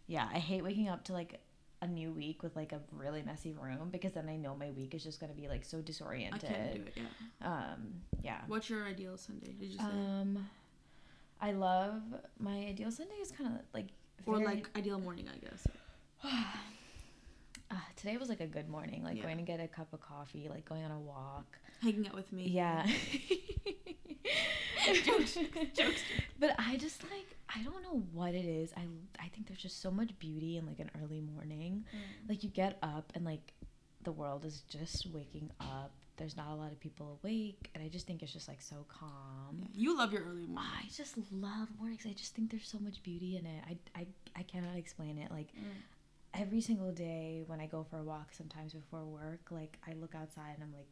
yeah. I hate waking up to like a new week with like a really messy room because then I know my week is just gonna be like so disoriented. I can't do it, yeah. Um, yeah. What's your ideal Sunday? Did you say? Um, I love my ideal Sunday is kind of like or very- like ideal morning, I guess. uh, today was like a good morning. Like Yeah. going to get a cup of coffee, like going on a walk. Hanging out with me. Yeah. jokes, jokes. But I just like I don't know what it is. I I think there's just so much beauty in like an early morning. Mm. Like you get up and like the world is just waking up. There's not a lot of people awake, and I just think it's just like so calm. You love your early morning. I just love mornings. I just think there's so much beauty in it. I I I cannot explain it. Like mm. every single day when I go for a walk, sometimes before work, like I look outside and I'm like,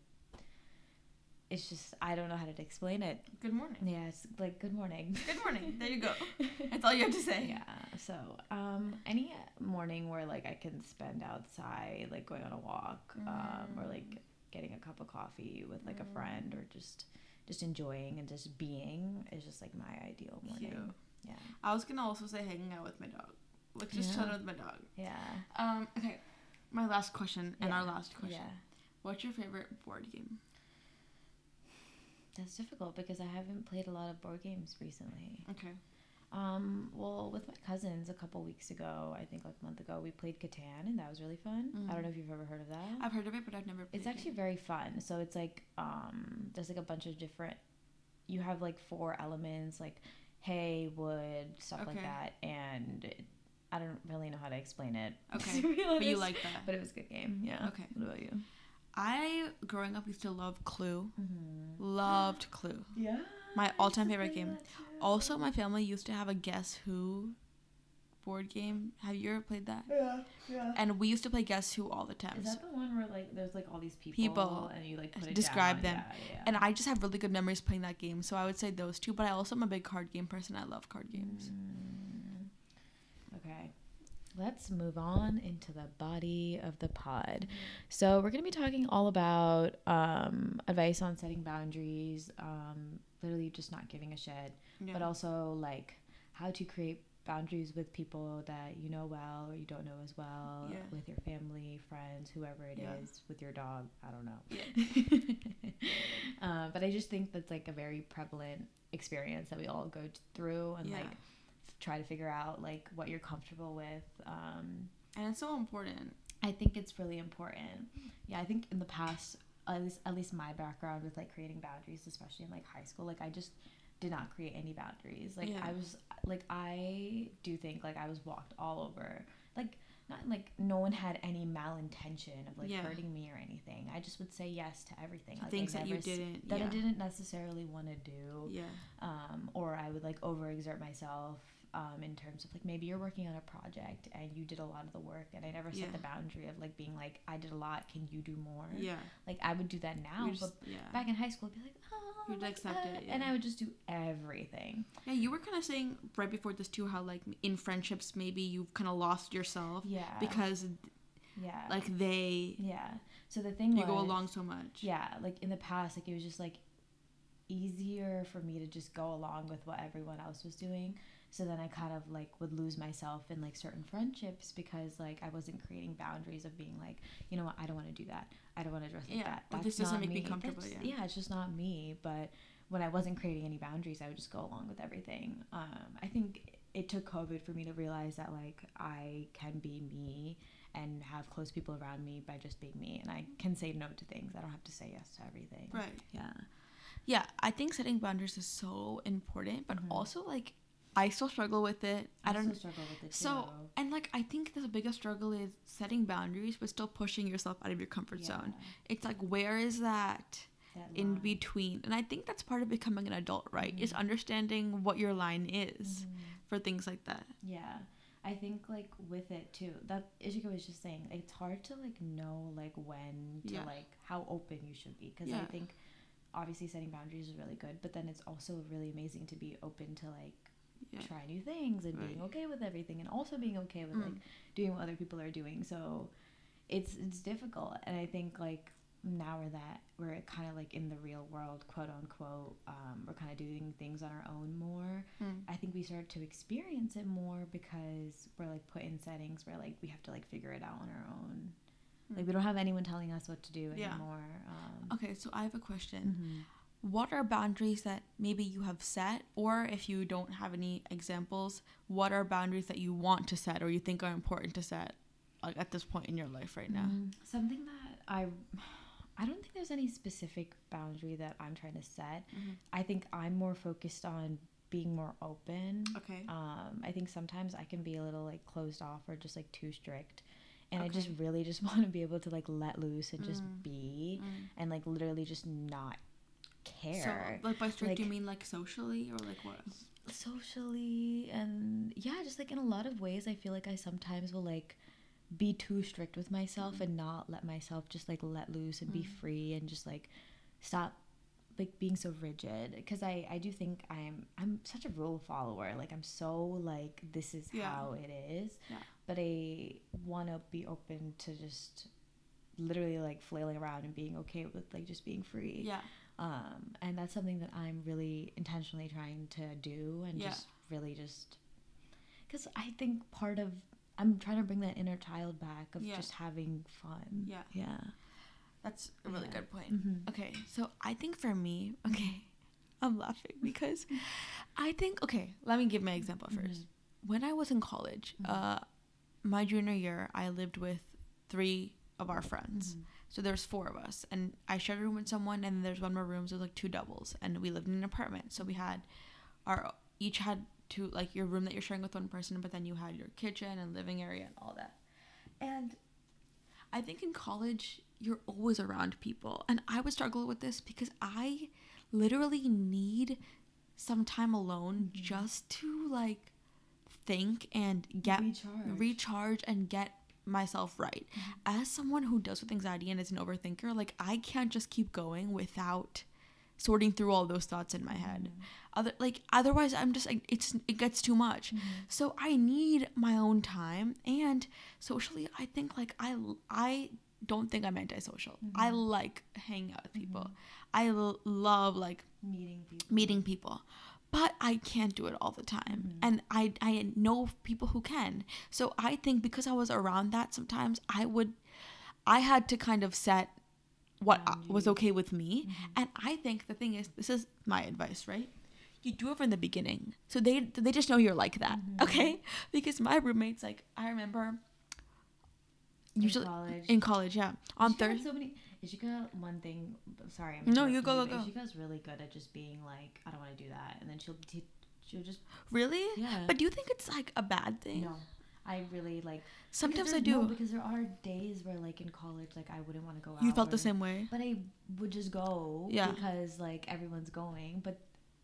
it's just I don't know how to explain it. Good morning. Yeah, it's like good morning. Good morning. There you go. That's all you have to say. Yeah. So, um, any morning where like I can spend outside, like going on a walk, um, or like getting a cup of coffee with like a friend, or just just enjoying and just being is just like my ideal morning. Cute. Yeah. I was gonna also say hanging out with my dog. Like just Yeah. chilling with my dog. Yeah. Um, okay. My last question and our last question. Yeah. What's your favorite board game? That's difficult because I haven't played a lot of board games recently. Okay. Um, well, with my cousins a couple weeks ago, I think like a month ago, we played Catan and that was really fun. I don't know if you've ever heard of that. I've heard of it, but I've never. Played. It's actually very fun. So it's like um there's like a bunch of different you have like four elements like hay, wood, stuff like that and it, I don't really know how to explain it. Okay, But you like that. But it was a good game. Yeah. Okay. What about you? I growing up used to love Clue. Mm-hmm. Loved Clue. Yeah. My all-time favorite game. Also, my family used to have a Guess Who board game. Have you ever played that? Yeah. Yeah. And we used to play Guess Who all the time. Is that the one where like there's like all these people, People. and you like put it Describe down? them. Yeah, yeah. And I just have really good memories playing that game. So I would say those two. But I also am a big card game person. I love card games. Mm. Okay. Let's move on into the body of the pod. So, we're going to be talking all about um, advice on setting boundaries, um, literally just not giving a shit, Yeah. but also like how to create boundaries with people that you know well or you don't know as well, Yeah. with your family, friends, whoever it is, Yeah. with your dog. I don't know. Uh, but I just think that's like a very prevalent experience that we all go through and like try to figure out like what you're comfortable with. Um, and it's so important. I think it's really important. Yeah, I think in the past, at least at least my background with like creating boundaries, especially in like high school, like I just did not create any boundaries. Like Yeah. I was like I do think like I was walked all over. Like not like no one had any malintention of like Yeah. hurting me or anything. I just would say yes to everything. Like, things that you didn't- that I didn't necessarily want to do Yeah. um, or I would like overexert myself um, in terms of like maybe you're working on a project and you did a lot of the work and I never set Yeah. the boundary of like being like I did a lot can you do more Yeah. like I would do that now You but yeah. back in high school I'd be like oh You'd like accept that," it, and. I would just do everything Yeah, you were kind of saying right before this too how like in friendships maybe you've kind of lost yourself yeah because yeah like they yeah so the thing you go along so much. yeah like in the past like it was just like easier for me to just go along with what everyone else was doing so then i kind of like would lose myself in like certain friendships because like i wasn't creating boundaries of being like you know what i don't want to do that. I don't want to dress like Yeah, that. or That's this doesn't not make me comfortable, That's- yeah. yeah it's just not me. But when i wasn't creating any boundaries i would just go along with everything. Um, i think it took covid for me to realize that like i can be me and have close people around me by just being me. And i can say no to things. I don't have to say yes to everything. Right. yeah. Yeah, I think setting boundaries is so important, but Mhm. also like I still struggle with it. I, don't still struggle with it So, and like I think the biggest struggle is setting boundaries but still pushing yourself out of your comfort zone. It's like where is that in between? And I think that's part of becoming an adult, right? Is Mhm. understanding what your line is Mhm. for things like that. Yeah. I think like with it too. That Ishika was just saying, it's hard to like know like when to Yeah. like how open you should be because I think obviously setting boundaries is really good, but then it's also really amazing to be open to like Yeah. try new things and being Right. okay with everything and also being okay with Mm. like doing what other people are doing. So it's it's difficult and I think like now we're that we're kind of like in the real world quote unquote um, we're kind of doing things on our own more Mm. i think we start to experience it more because we're like put in settings where like we have to like figure it out on our own like we don't have anyone telling us what to do Yeah. anymore um, Okay, so I have a question. mhm. What are boundaries that maybe you have set, or if you don't have any examples, what are boundaries that you want to set or you think are important to set, like at this point in your life right now? Mm, something that i I don't think there's any specific boundary that I'm trying to set. Mhm. I think I'm more focused on being more open. Okay. Um, I think sometimes I can be a little like closed off or just like too strict. And I just really just want to be able to like let loose and just Mm. be Mm. and like literally just not care. So, like by strict, you mean like socially or like what? socially and yeah just like in a lot of ways i feel like i sometimes will like be too strict with myself Mm-hmm. and not let myself just like let loose and be Mm. free and just like stop like being so rigid because i i do think i'm i'm such a rule follower like i'm so like this is Yeah. how it is Yeah. but i want to be open to just literally like flailing around and being okay with like just being free Yeah. Um, and that's something that I'm really intentionally trying to do and Yeah. just really just because I think part of I'm trying to bring that inner child back of Yeah. just having fun. Yeah. yeah. That's a really Yeah. good point. Mhm. Okay, so I think for me, okay, I'm laughing because I think okay, let me give my example 1st When I was in college, Mhm. uh my junior year, I lived with three of our friends. So there's four of us and I shared a room with someone and there's one more room, so it was like two doubles and we lived in an apartment. So we had our each had two like your room that you're sharing with one person, but then you had your kitchen and living area and all that. And I think in college you're always around people and I would struggle with this because I literally need some time alone Mhm. just to like think and get Recharge. recharge and get myself right. Mhm. As someone who deals with anxiety and is an overthinker, like I can't just keep going without sorting through all those thoughts in my head. Other like otherwise I'm just like it's it gets too much. Mhm. So I need my own time and socially I think like I I don't think I'm antisocial. I Mhm. like hanging out with people. Mhm. I l- love like meeting people. meeting people but i can't do it all the time Mhm. and i i know people who can so i think because i was around that sometimes i would i had to kind of set what I- was okay with me Mhm. and i think the thing is this is my advice right you do it from the beginning so they they just know you're like that Mhm. okay because my roommates like i remember In usually college. in college yeah on thursday So many. Ishika, one thing. Sorry, I'm No, you go, go, go. Ishika's really good at just being like, I don't want to do that, and then she'll t- she'll just really yeah. but do you think it's like a bad thing no, I really like. sometimes i do no, because there are days where like in college, like I wouldn't want to go out. you felt or- the same way But I would just go Yeah. because like everyone's going. But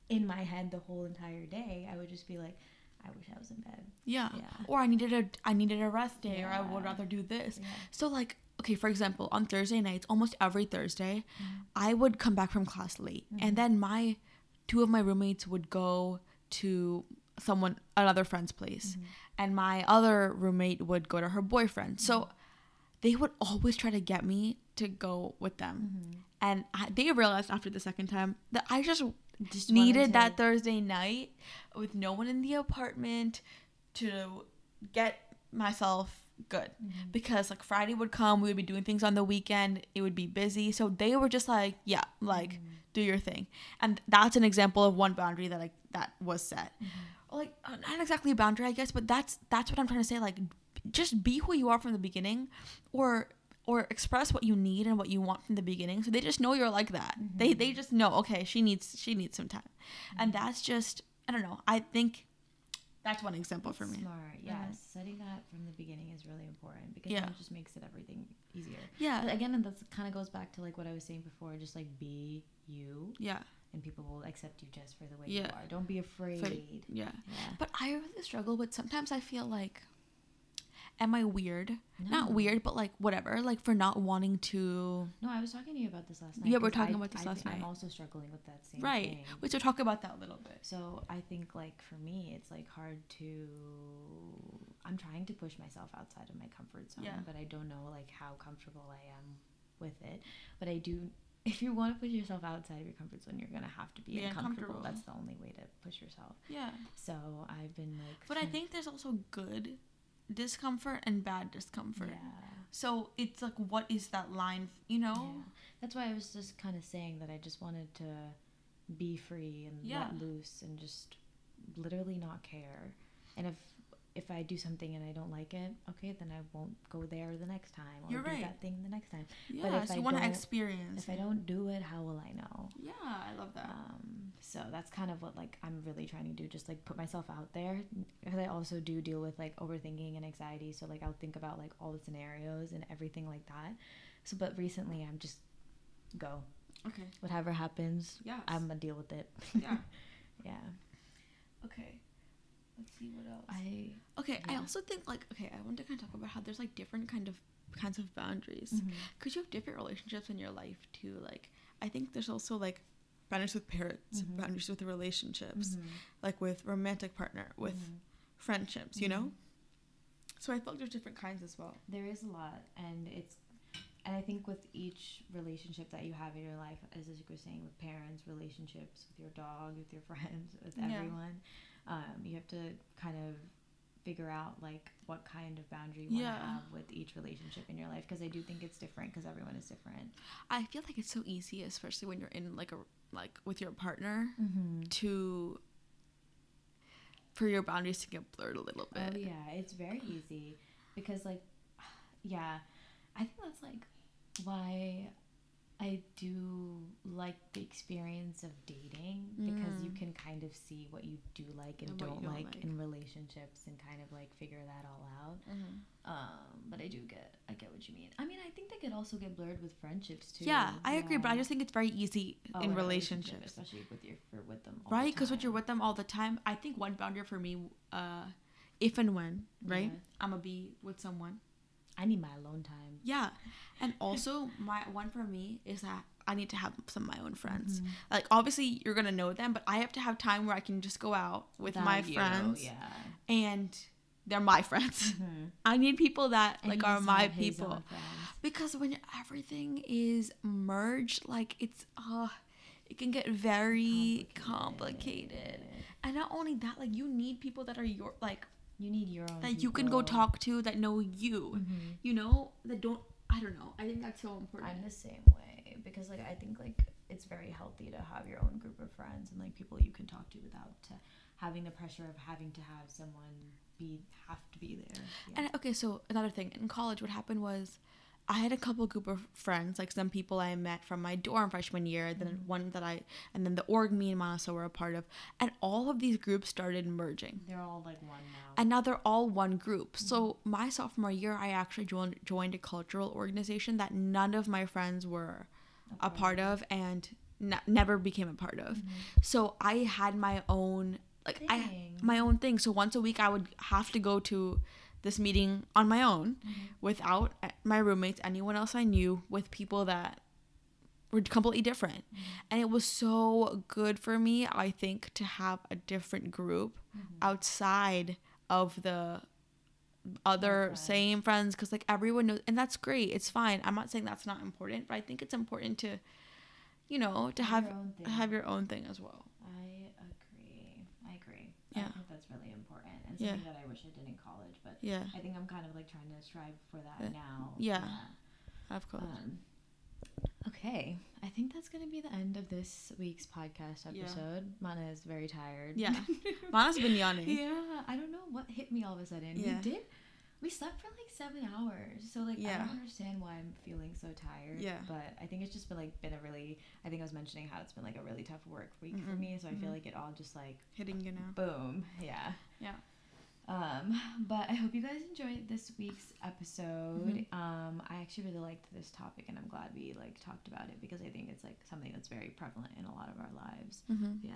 in my head, the whole entire day, I would just be like, I wish I was in bed. Yeah. Yeah. Or I needed a I needed a rest day or I would rather do this. Yeah. So like okay, for example, on Thursday nights, almost every Thursday, Mhm. I would come back from class late. Mhm. And then my two of my roommates would go to someone another friend's place. Mhm. And my other roommate would go to her boyfriend. So Mm-hmm. they would always try to get me to go with them. Mhm. And I, they realized after the second time that I just Just needed that Thursday night with no one in the apartment to get myself good Mhm. because like Friday would come, we would be doing things on the weekend, it would be busy. So they were just like, yeah, like Mhm. do your thing. And that's an example of one boundary that like that was set. Mhm. Like uh, not exactly a boundary, I guess, but that's that's what I'm trying to say like just be who you are from the beginning or or express what you need and what you want from the beginning so they just know you're like that. They they Mhm. just know, okay, she needs she needs some time. And Mhm. that's just I don't know. I think that's one example for me. Smart, yes. Mhm. Setting that from the beginning is really important because Yeah. it just makes it everything easier. But Yeah. again, and that kind of goes back to like what I was saying before. Just like be you, Yeah. and people will accept you just for the way Yeah. you are. Don't be afraid. Yeah. Yeah. But I really struggle with sometimes I feel like am I weird? Not weird, but like whatever, like for not wanting to No, I was talking to you about this last night. Yeah, we're talking I- about this I last night. I'm also struggling with that same Right. thing. We should talk about that a little bit. So I think like for me, it's like hard to. I'm trying to push myself outside of my comfort zone, Yeah. but I don't know like how comfortable I am with it. But I do. If you want to push yourself outside of your comfort zone, you're gonna have to be uncomfortable. That's the only way to push yourself. Yeah. So I've been like. But I think there's also good discomfort and bad discomfort. Yeah. So it's like what is that line, you know? Yeah. That's why I was just kind of saying that I just wanted to be free and Yeah. let loose and just literally not care. And if if I do something and I don't like it, okay, then I won't go there the next time or You're do right. that thing the next time. Yeah, if so I you want to experience. If I don't do it, how will I know? Yeah, I love that. Um, so that's kind of what like I'm really trying to do, just like put myself out there because I also do deal with like overthinking and anxiety. So like I'll think about like all the scenarios and everything like that. So but recently I'm just go okay. whatever happens. Yes. I'm gonna deal with it. Yeah. Yeah. Okay. Let's see what else. I okay, I also think like okay, I want to kind of talk about how there's like different kind of kinds of boundaries Mm-hmm. because you have different relationships in your life too. Like I think there's also like boundaries with parents, Mhm. boundaries with relationships, Mhm. like with romantic partner, with Mhm. friendships. You know. Mhm. So I feel like there's different kinds as well. There is a lot, and it's, and I think with each relationship that you have in your life, as you were saying, with parents, relationships, with your dog, with your friends, with Yeah. everyone, um, you have to kind of figure out like what kind of boundary you want to have with each relationship in your life because I do think it's different because everyone is different. I feel like it's so easy, especially when you're in like a like with your partner, Mm-hmm. to for your boundaries to get blurred a little bit. Oh yeah, it's very easy because like yeah, I think that's like why I do like the experience of dating because you Mm. can kind of see what you do like and, And don't, don't like, like. in relationships and kind of like figure that all out. Mhm. Um, but I do get I get what you mean. I mean, I think they could also get blurred with friendships too. Yeah, I agree, but I just think it's very easy Oh, in relationship, relationships. especially with your for with them. all the right because when you're with them all the time i think one boundary for me uh if and when right Yeah. i'm gonna be with someone I need my alone time. yeah and also my one for me is that i need to have some of my own friends Mhm. like obviously you're gonna know them but i have to have time where i can just go out with my Without you, friends Yeah. and they're my friends Mhm. i need people that And like are my people because when everything is merged like it's uh it can get very complicated. and not only that like you need people that are your like You need your own. that you can go talk to that know you Mhm. you know that don't i don't know i think that's so important I'm the same way because like I think like it's very healthy to have your own group of friends and like people you can talk to without having the pressure of having to have someone be have to be there. Yeah. and okay so another thing in college what happened was i had a couple group of friends like some people i met from my dorm freshman year then Mhm. one that i and then the org me and Manasa were a part of and all of these groups started merging They're all like one now. and now they're all one group. So my sophomore year, I actually joined joined a cultural organization that none of my friends were a part of and ne- never became a part of. So I had my own like I my own thing. So once a week, I would have to go to this meeting on my own Mm-hmm. without uh, my roommates, anyone else I knew, with people that were completely different. And it was so good for me, I think, to have a different group Mm-hmm. outside of the other friends. same friends because like everyone knows and that's great it's fine i'm not saying that's not important but i think it's important to you know to have Have your own thing. have your own thing as well I agree. I agree. Yeah. I think that's really important and Yeah. something that I wish I did in college, but yeah I think I'm kind of like trying to strive for that now. yeah. of course Um, okay, I think that's gonna be the end of this week's podcast episode. Yeah. Mana is very tired. yeah mana's been yawning yeah, I don't know what hit me all of a sudden. Yeah. We did. We slept for like seven hours, so like yeah. I don't understand why I'm feeling so tired. Yeah. but I think it's just been like been a really. I think I was mentioning how it's been like a really tough work week for Mhm, me, so I feel mhm. like it all just like hitting you now boom, yeah. Yeah. Um, but I hope you guys enjoyed this week's episode. Mhm. Um, I actually really liked this topic, and I'm glad we like talked about it because I think it's like something that's very prevalent in a lot of our lives. mm-hmm. Yeah.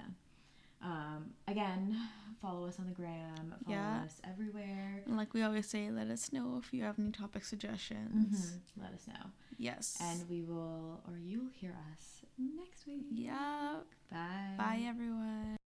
Um, again, follow us on the gram. Follow Yeah. us everywhere. and like we always say let us know if you have any topic suggestions Mhm. Let us know, yes and we will, or you'll hear us next week. yeah Bye. bye everyone